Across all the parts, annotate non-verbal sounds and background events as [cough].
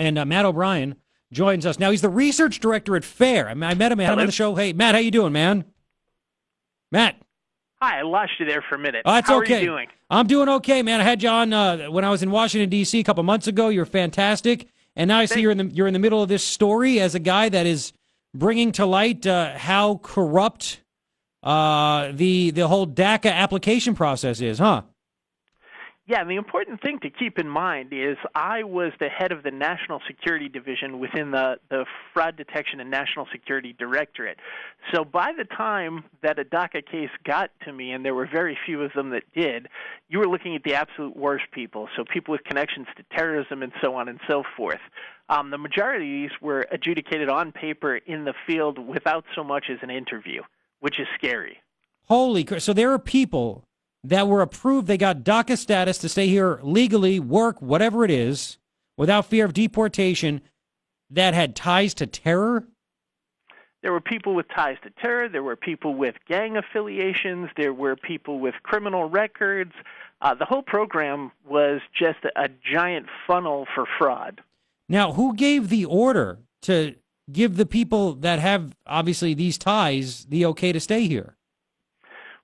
and uh, Matt O'Brien joins us now. He's the research director at FAIR. I, I met him. I had him on the show. Hey, Matt, how you doing, man? Matt. Hi, I lost you there for a minute. Oh, that's How okay. are you doing? I'm doing okay, man. I had you on uh, when I was in Washington D.C. a couple months ago. You're fantastic, and now I see you're in the you're in the middle of this story as a guy that is bringing to light uh, how corrupt uh, the the whole DACA application process is, huh? Yeah, and the important thing to keep in mind is I was the head of the National Security Division within the, the Fraud Detection and National Security Directorate. So by the time that a DACA case got to me, and there were very few of them that did, you were looking at the absolute worst people. So people with connections to terrorism and so on and so forth. Um, the majority of these were adjudicated on paper in the field without so much as an interview, which is scary. Holy crap! So there are people that were approved. They got DACA status to stay here legally, work, whatever it is, without fear of deportation, that had ties to terror. There were people with ties to terror. There were people with gang affiliations. There were people with criminal records. Uh, the whole program was just a, a giant funnel for fraud. Now, who gave the order to give the people that have obviously these ties the okay to stay here?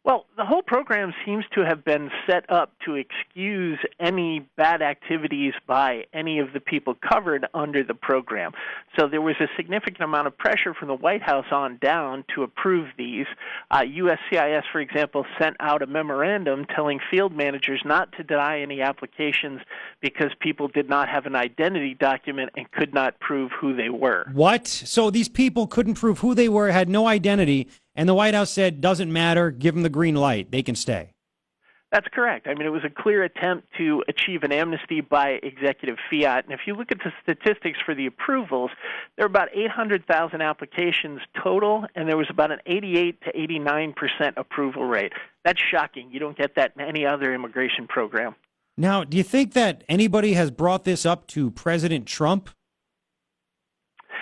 Well, the whole program seems to have been set up to excuse any bad activities by any of the people covered under the program. So there was a significant amount of pressure from the White House on down to approve these. Uh, USCIS, for example, sent out a memorandum telling field managers not to deny any applications because people did not have an identity document and could not prove who they were. What? So these people couldn't prove who they were, had no identity, and the White House said, doesn't matter, give them the green light, they can stay. That's correct. I mean, it was a clear attempt to achieve an amnesty by executive fiat. And if you look at the statistics for the approvals, there are about 800,000 applications total, and there was about an 88 to 89 percent approval rate. That's shocking. You don't get that in any other immigration program. Now, do you think that anybody has brought this up to President Trump?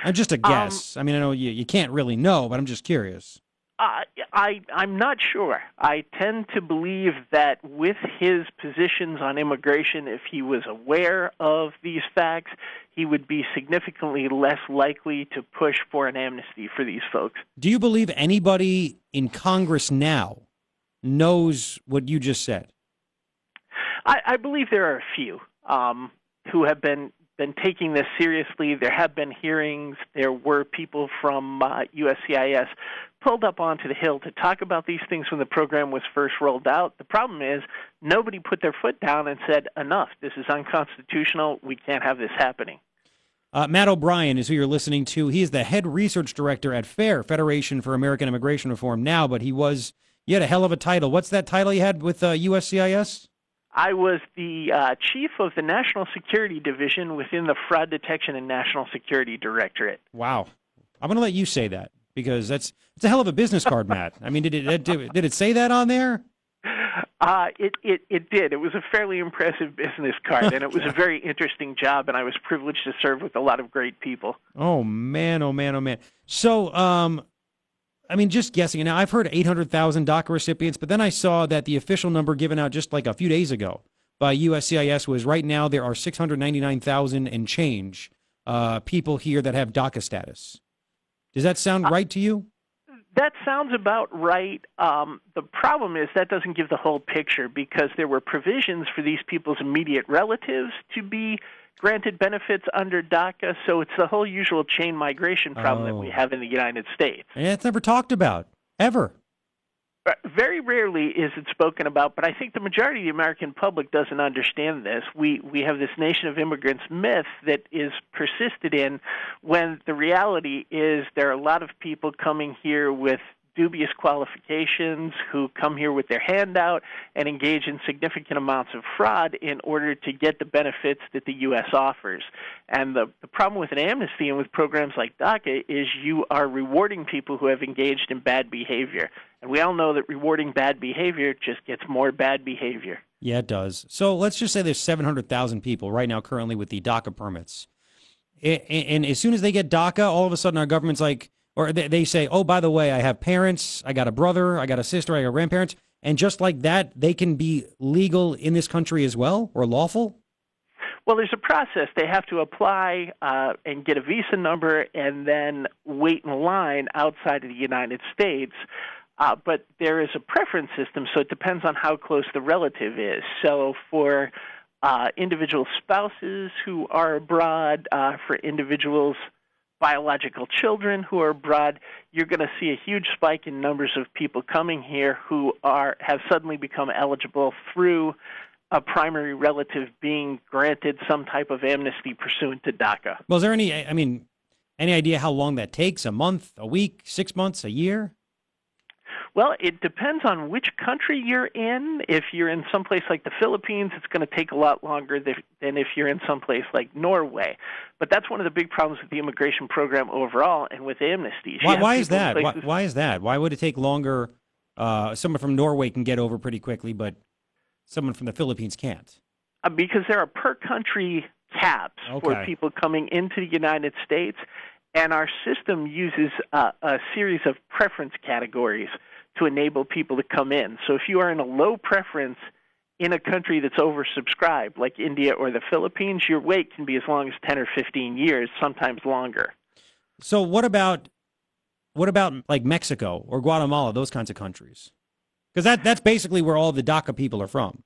I'm just a guess. Um, I mean, I know you, you can't really know, but I'm just curious. Uh, I I'm not sure. I tend to believe that with his positions on immigration, if he was aware of these facts, he would be significantly less likely to push for an amnesty for these folks. Do you believe anybody in Congress now knows what you just said? I, I believe there are a few um, who have been been taking this seriously. There have been hearings. There were people from uh, USCIS pulled up onto the Hill to talk about these things when the program was first rolled out. The problem is nobody put their foot down and said, enough, this is unconstitutional, we can't have this happening. Uh, Matt O'Brien is who you're listening to. He is the head research director at FAIR, Federation for American Immigration Reform now, but he was, you had a hell of a title. What's that title you had with uh, USCIS? I was the uh, chief of the National Security Division within the Fraud Detection and National Security Directorate. Wow. I'm going to let you say that because that's it's a hell of a business card, Matt. I mean, did it did, did it say that on there? Uh, it, it it did. It was a fairly impressive business card, and it was a [laughs] very interesting job, and I was privileged to serve with a lot of great people. Oh man, oh man, oh man. So, um, I mean, just guessing. Now, I've heard eight hundred thousand DACA recipients, but then I saw that the official number given out just like a few days ago by USCIS was right now there are six hundred ninety nine thousand and change uh, people here that have DACA status. Does that sound right to you? That sounds about right. Um, the problem is that doesn't give the whole picture because there were provisions for these people's immediate relatives to be granted benefits under DACA, so it's the whole usual chain migration problem oh. that we have in the United States. And it's never talked about, ever. Uh, very rarely is it spoken about, but I think the majority of the American public doesn't understand this. We we have this nation of immigrants myth that is persisted in when the reality is there are a lot of people coming here with dubious qualifications who come here with their hand out and engage in significant amounts of fraud in order to get the benefits that the U.S. offers. And the, the problem with an amnesty and with programs like DACA is you are rewarding people who have engaged in bad behavior. And we all know that rewarding bad behavior just gets more bad behavior. Yeah, it does. So let's just say there's 700,000 people right now currently with the DACA permits. And as soon as they get DACA, all of a sudden our government's like, or they say, oh, by the way, I have parents, I got a brother, I got a sister, I got grandparents. And just like that, they can be legal in this country as well or lawful? Well, there's a process. They have to apply uh, and get a visa number and then wait in line outside of the United States. Uh, but there is a preference system, so it depends on how close the relative is. So for uh, individual spouses who are abroad, uh, for individuals biological children who are abroad, you're going to see a huge spike in numbers of people coming here who are have suddenly become eligible through a primary relative being granted some type of amnesty pursuant to DACA. Well, is there any? I mean, any idea how long that takes? A month, a week, six months, a year? Well, it depends on which country you're in. If you're in some place like the Philippines, it's going to take a lot longer than if you're in some place like Norway. But that's one of the big problems with the immigration program overall and with amnesty. Why, why is that? Why, why, is that? Why would it take longer? Uh, someone from Norway can get over pretty quickly, but someone from the Philippines can't. Uh, because there are per country caps okay. for people coming into the United States, and our system uses uh, a series of preference categories to enable people to come in. So if you are in a low preference in a country that's oversubscribed, like India or the Philippines, your wait can be as long as 10 or 15 years, sometimes longer. So what about what about like Mexico or Guatemala, those kinds of countries? Because that, that's basically where all the DACA people are from.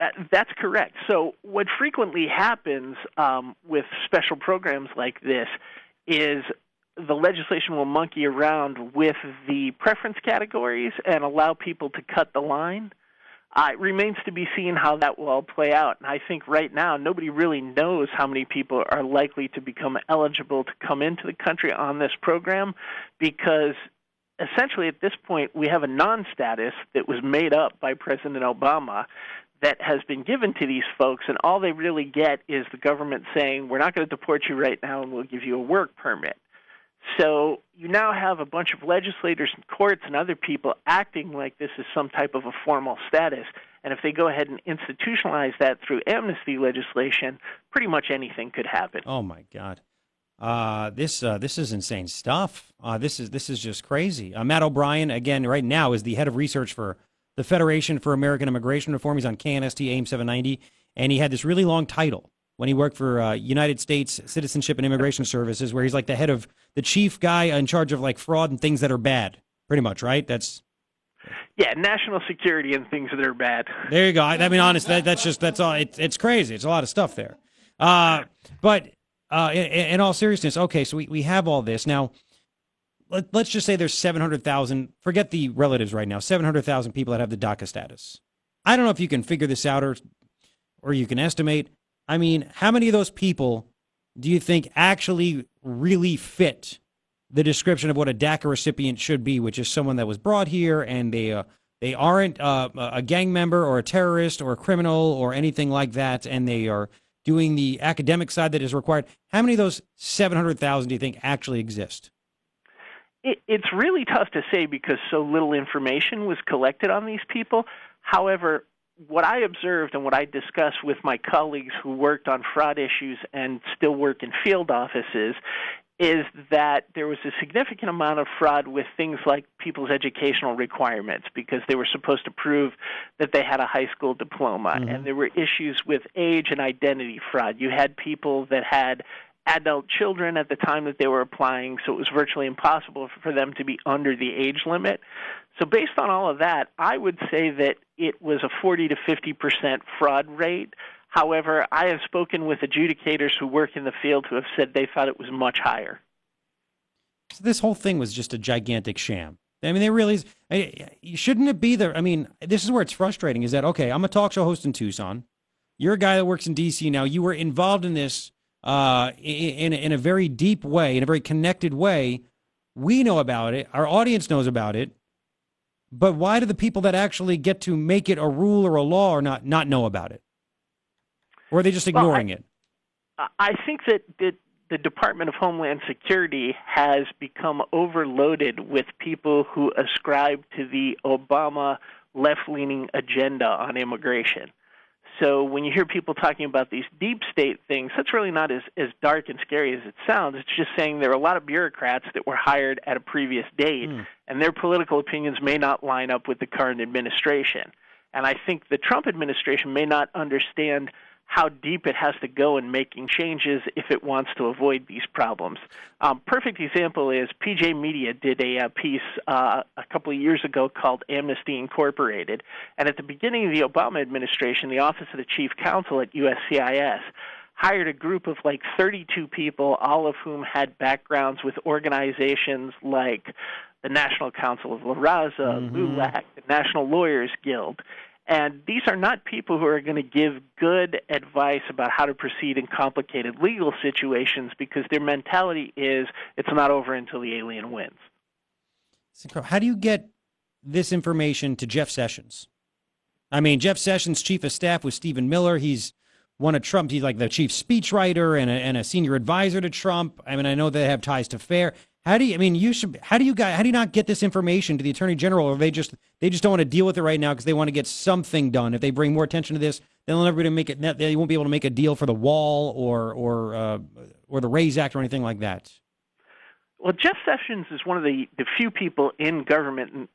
That, that's correct. So, what frequently happens um, with special programs like this is the legislation will monkey around with the preference categories and allow people to cut the line. Uh, it remains to be seen how that will all play out. And I think right now nobody really knows how many people are likely to become eligible to come into the country on this program because essentially at this point we have a non status that was made up by President Obama that has been given to these folks, and all they really get is the government saying, We're not going to deport you right now and we'll give you a work permit. So you now have a bunch of legislators and courts and other people acting like this is some type of a formal status. And if they go ahead and institutionalize that through amnesty legislation, pretty much anything could happen. Oh my God. Uh, this uh, this is insane stuff. Uh, this is this is just crazy. Uh, Matt O'Brien again right now is the head of research for the Federation for American Immigration Reform. He's on KNST AM 790, and he had this really long title when he worked for uh, United States Citizenship and Immigration Services, where he's like the head of the chief guy in charge of like fraud and things that are bad. Pretty much, right? That's yeah, national security and things that are bad. There you go. I, I mean, honest, that, that's just that's all. It, it's crazy. It's a lot of stuff there. Uh, but uh, in, in, all seriousness, okay, so we, we have all this now. Let, let's just say there's 700,000. Forget the relatives right now. 700,000 people that have the DACA status. I don't know if you can figure this out or or you can estimate. I mean, how many of those people do you think actually really fit the description of what a DACA recipient should be, which is someone that was brought here and they uh, they aren't uh, a gang member or a terrorist or a criminal or anything like that, and they are doing the academic side that is required. How many of those seven hundred thousand do you think actually exist? It, it's really tough to say because so little information was collected on these people. However, what I observed and what I discussed with my colleagues who worked on fraud issues and still work in field offices is that there was a significant amount of fraud with things like people's educational requirements because they were supposed to prove that they had a high school diploma. Mm-hmm. And there were issues with age and identity fraud. You had people that had adult children at the time that they were applying, so it was virtually impossible for them to be under the age limit. So, based on all of that, I would say that it was a 40 to 50 percent fraud rate. However, I have spoken with adjudicators who work in the field who have said they thought it was much higher. So this whole thing was just a gigantic sham. I mean, they really shouldn't it be there. I mean, this is where it's frustrating. Is that okay? I'm a talk show host in Tucson. You're a guy that works in D.C. now. You were involved in this uh, in in a very deep way, in a very connected way. We know about it. Our audience knows about it. But why do the people that actually get to make it a rule or a law or not not know about it? Or are they just ignoring well, I, it? I think that, that the Department of Homeland Security has become overloaded with people who ascribe to the Obama left leaning agenda on immigration. So when you hear people talking about these deep state things, that's really not as, as dark and scary as it sounds. It's just saying there are a lot of bureaucrats that were hired at a previous date, mm. and their political opinions may not line up with the current administration. And I think the Trump administration may not understand how deep it has to go in making changes if it wants to avoid these problems. Um, perfect example is PJ Media did a, a piece uh, a couple of years ago called Amnesty Incorporated, and at the beginning of the Obama administration, the Office of the Chief Counsel at USCIS hired a group of like 32 people, all of whom had backgrounds with organizations like the National Council of La Raza, mm-hmm. LULAC, the National Lawyers Guild. And these are not people who are going to give good advice about how to proceed in complicated legal situations because their mentality is it's not over until the alien wins. How do you get this information to Jeff Sessions? I mean, Jeff Sessions, chief of staff with Stephen Miller, he's one of Trump. He's like the chief speechwriter and a, and a senior advisor to Trump. I mean, I know they have ties to Fair. How do you? I mean, you should. How do you guys? How do you not get this information to the attorney general, or they just they just don't want to deal with it right now because they want to get something done? If they bring more attention to this, then they'll never be able to make it. They won't be able to make a deal for the wall or or uh, or the Raise Act or anything like that. Well, Jeff Sessions is one of the, the few people in government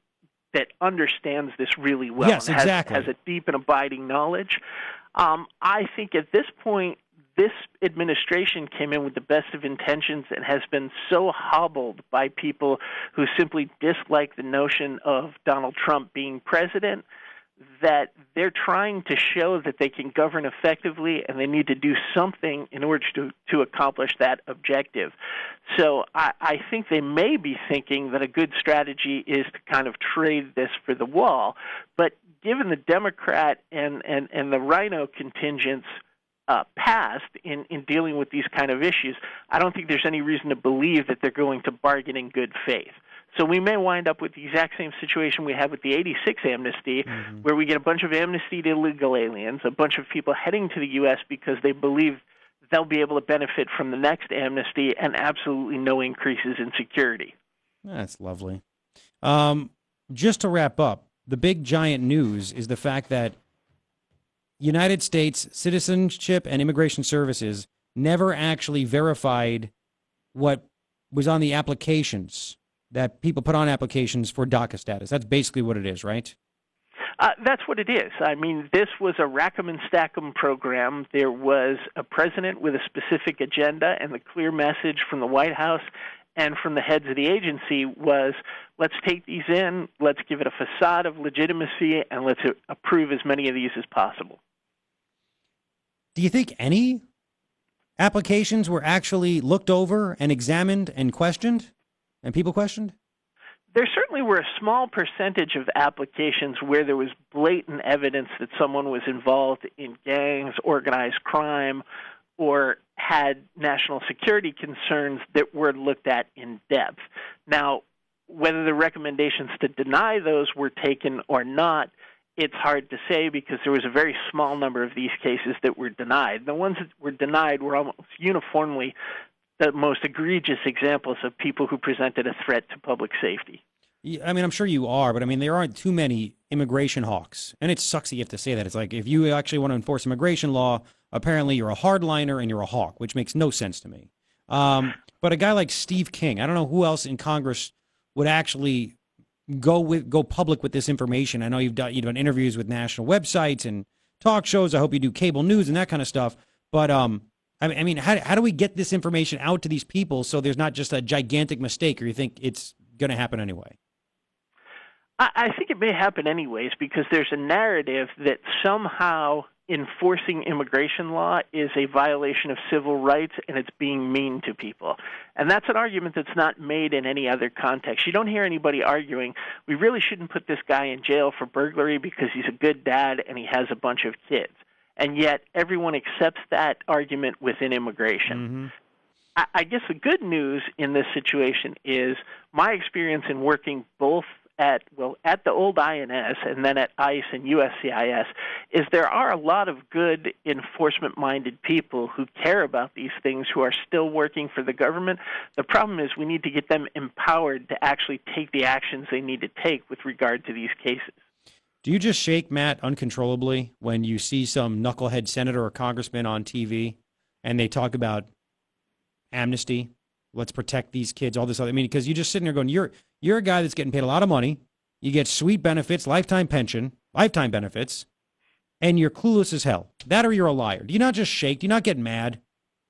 that understands this really well. Yes, exactly. Has, has a deep and abiding knowledge. Um, I think at this point, this administration came in with the best of intentions and has been so hobbled by people who simply dislike the notion of Donald Trump being president that they're trying to show that they can govern effectively and they need to do something in order to, to accomplish that objective. So I, I think they may be thinking that a good strategy is to kind of trade this for the wall. But given the Democrat and, and, and the RINO contingents uh, past in, in dealing with these kind of issues, I don't think there's any reason to believe that they're going to bargain in good faith. So we may wind up with the exact same situation we had with the 86 amnesty, mm-hmm. where we get a bunch of amnestied illegal aliens, a bunch of people heading to the U.S. because they believe they'll be able to benefit from the next amnesty and absolutely no increases in security. That's lovely. Um, just to wrap up, the big giant news is the fact that United States Citizenship and Immigration Services never actually verified what was on the applications that people put on applications for DACA status. That's basically what it is, right? Uh, that's what it is. I mean, this was a rack 'em and stack 'em program. There was a president with a specific agenda, and the clear message from the White House and from the heads of the agency was let's take these in, let's give it a facade of legitimacy, and let's approve as many of these as possible. Do you think any applications were actually looked over and examined and questioned and people questioned? There certainly were a small percentage of applications where there was blatant evidence that someone was involved in gangs, organized crime, or had national security concerns that were looked at in depth. Now, whether the recommendations to deny those were taken or not, it's hard to say because there was a very small number of these cases that were denied. The ones that were denied were almost uniformly the most egregious examples of people who presented a threat to public safety. I mean, I'm sure you are, but I mean, there aren't too many immigration hawks. And it sucks that you have to say that. It's like if you actually want to enforce immigration law, apparently you're a hardliner and you're a hawk, which makes no sense to me. Um, but a guy like Steve King, I don't know who else in Congress would actually go with go public with this information. I know you've done you've done interviews with national websites and talk shows. I hope you do cable news and that kind of stuff. But um, I mean, I mean, how how do we get this information out to these people so there's not just a gigantic mistake, or you think it's going to happen anyway? I think it may happen anyways because there's a narrative that somehow enforcing immigration law is a violation of civil rights and it's being mean to people. And that's an argument that's not made in any other context. You don't hear anybody arguing, we really shouldn't put this guy in jail for burglary because he's a good dad and he has a bunch of kids. And yet everyone accepts that argument within immigration. Mm-hmm. I guess the good news in this situation is my experience in working both at well at the old INS and then at ICE and USCIS is there are a lot of good enforcement minded people who care about these things who are still working for the government. The problem is we need to get them empowered to actually take the actions they need to take with regard to these cases. Do you just shake Matt uncontrollably when you see some knucklehead senator or congressman on TV and they talk about amnesty let's protect these kids, all this other. I mean, because you're just sitting there going, you're you're a guy that's getting paid a lot of money. You get sweet benefits, lifetime pension, lifetime benefits, and you're clueless as hell. That or you're a liar. Do you not just shake? Do you not get mad?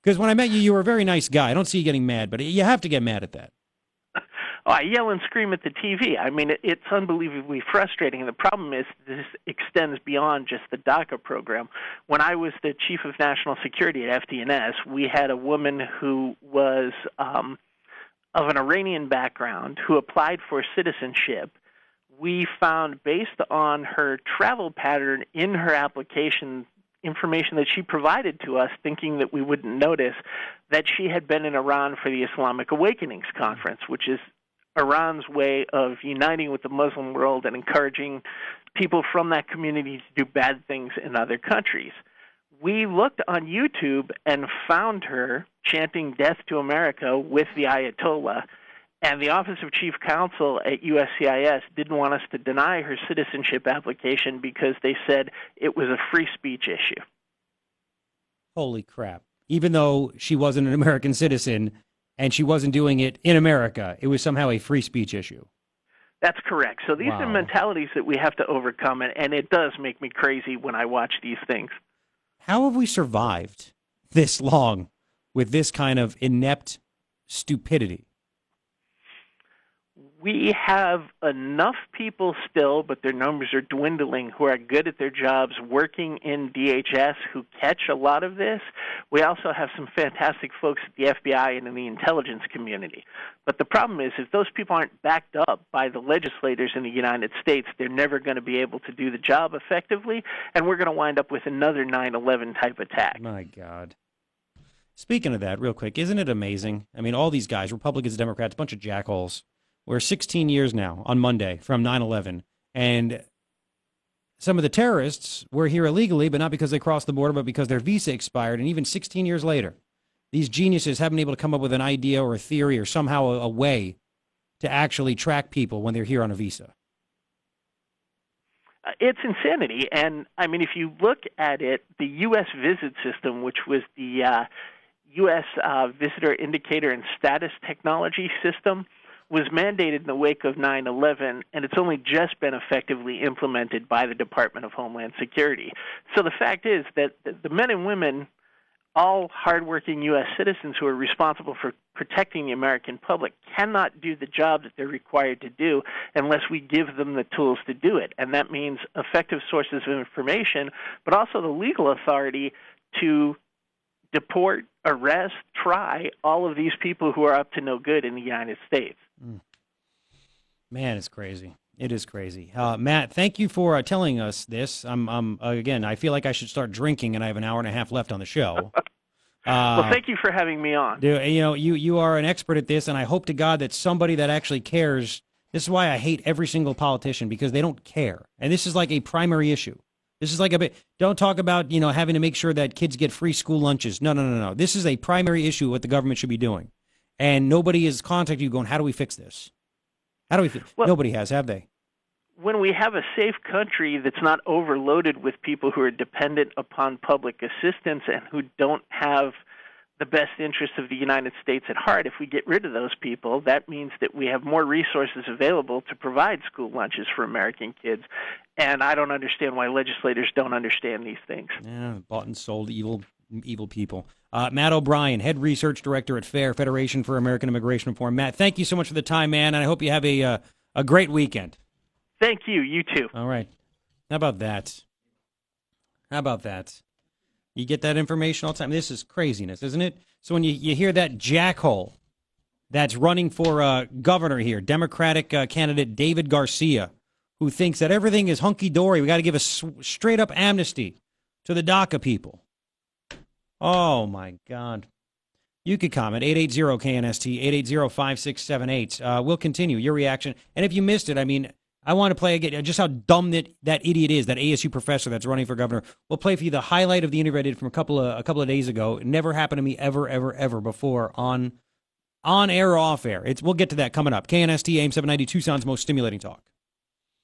Because when I met you, you were a very nice guy. I don't see you getting mad, but you have to get mad at that. Oh, I yell and scream at the TV. I mean, it, it's unbelievably frustrating. And the problem is, this extends beyond just the DACA program. When I was the chief of national security at FDNS, we had a woman who was um, of an Iranian background who applied for citizenship. We found, based on her travel pattern in her application, information that she provided to us, thinking that we wouldn't notice, that she had been in Iran for the Islamic Awakenings Conference, which is Iran's way of uniting with the Muslim world and encouraging people from that community to do bad things in other countries. We looked on YouTube and found her chanting Death to America with the Ayatollah. And the Office of Chief Counsel at USCIS didn't want us to deny her citizenship application because they said it was a free speech issue. Holy crap. Even though she wasn't an American citizen, and she wasn't doing it in America. It was somehow a free speech issue. That's correct. So these wow. are mentalities that we have to overcome, and, and it does make me crazy when I watch these things. How have we survived this long with this kind of inept stupidity? We have enough people still, but their numbers are dwindling, who are good at their jobs working in DHS who catch a lot of this. We also have some fantastic folks at the FBI and in the intelligence community. But the problem is, if those people aren't backed up by the legislators in the United States, they're never going to be able to do the job effectively, and we're going to wind up with another 9 11 type attack. My God. Speaking of that, real quick, isn't it amazing? I mean, all these guys, Republicans, Democrats, a bunch of jackholes we're 16 years now on Monday from 9 11. And some of the terrorists were here illegally, but not because they crossed the border, but because their visa expired. And even 16 years later, these geniuses haven't been able to come up with an idea or a theory or somehow a, a way to actually track people when they're here on a visa. Uh, it's insanity. And I mean, if you look at it, the U.S. visit system, which was the uh, U.S. Uh, visitor indicator and status technology system, was mandated in the wake of 9 11, and it's only just been effectively implemented by the Department of Homeland Security. So the fact is that the men and women, all hardworking U.S. citizens who are responsible for protecting the American public, cannot do the job that they're required to do unless we give them the tools to do it. And that means effective sources of information, but also the legal authority to deport, arrest, try all of these people who are up to no good in the United States. Mm. Man, it's crazy. It is crazy. Uh, Matt, thank you for uh, telling us this. I'm, I'm uh, again, I feel like I should start drinking, and I have an hour and a half left on the show. [laughs] well, thank you for having me on. Dude, you know, you you are an expert at this, and I hope to God that somebody that actually cares. This is why I hate every single politician because they don't care, and this is like a primary issue. This is like a bit. Don't talk about you know having to make sure that kids get free school lunches. No, no, no, no. This is a primary issue. What the government should be doing and nobody has contacted you going, how do we fix this? How do we fix well, Nobody has, have they? When we have a safe country that's not overloaded with people who are dependent upon public assistance and who don't have the best interests of the United States at heart, if we get rid of those people, that means that we have more resources available to provide school lunches for American kids. And I don't understand why legislators don't understand these things. Yeah, bought and sold evil evil people. Uh, Matt O'Brien, head research director at FAIR, Federation for American Immigration Reform. Matt, thank you so much for the time, man, and I hope you have a uh, a great weekend. Thank you. You too. All right. How about that? How about that? You get that information all the time. This is craziness, isn't it? So when you, you hear that jackhole that's running for uh, governor here, Democratic uh, candidate David Garcia, who thinks that everything is hunky dory, we got to give a straight up amnesty to the DACA people. Oh my God. You could comment 880-KNST 880-5678. Uh, we'll continue your reaction. And if you missed it, I mean, I want to play again just how dumb that that idiot is, that ASU professor that's running for governor. We'll play for you the highlight of the interview I did from a couple of a couple of days ago. It never happened to me ever, ever, ever before on on air or off air. It's we'll get to that coming up. KNST AM seven ninety Tucson's most stimulating talk.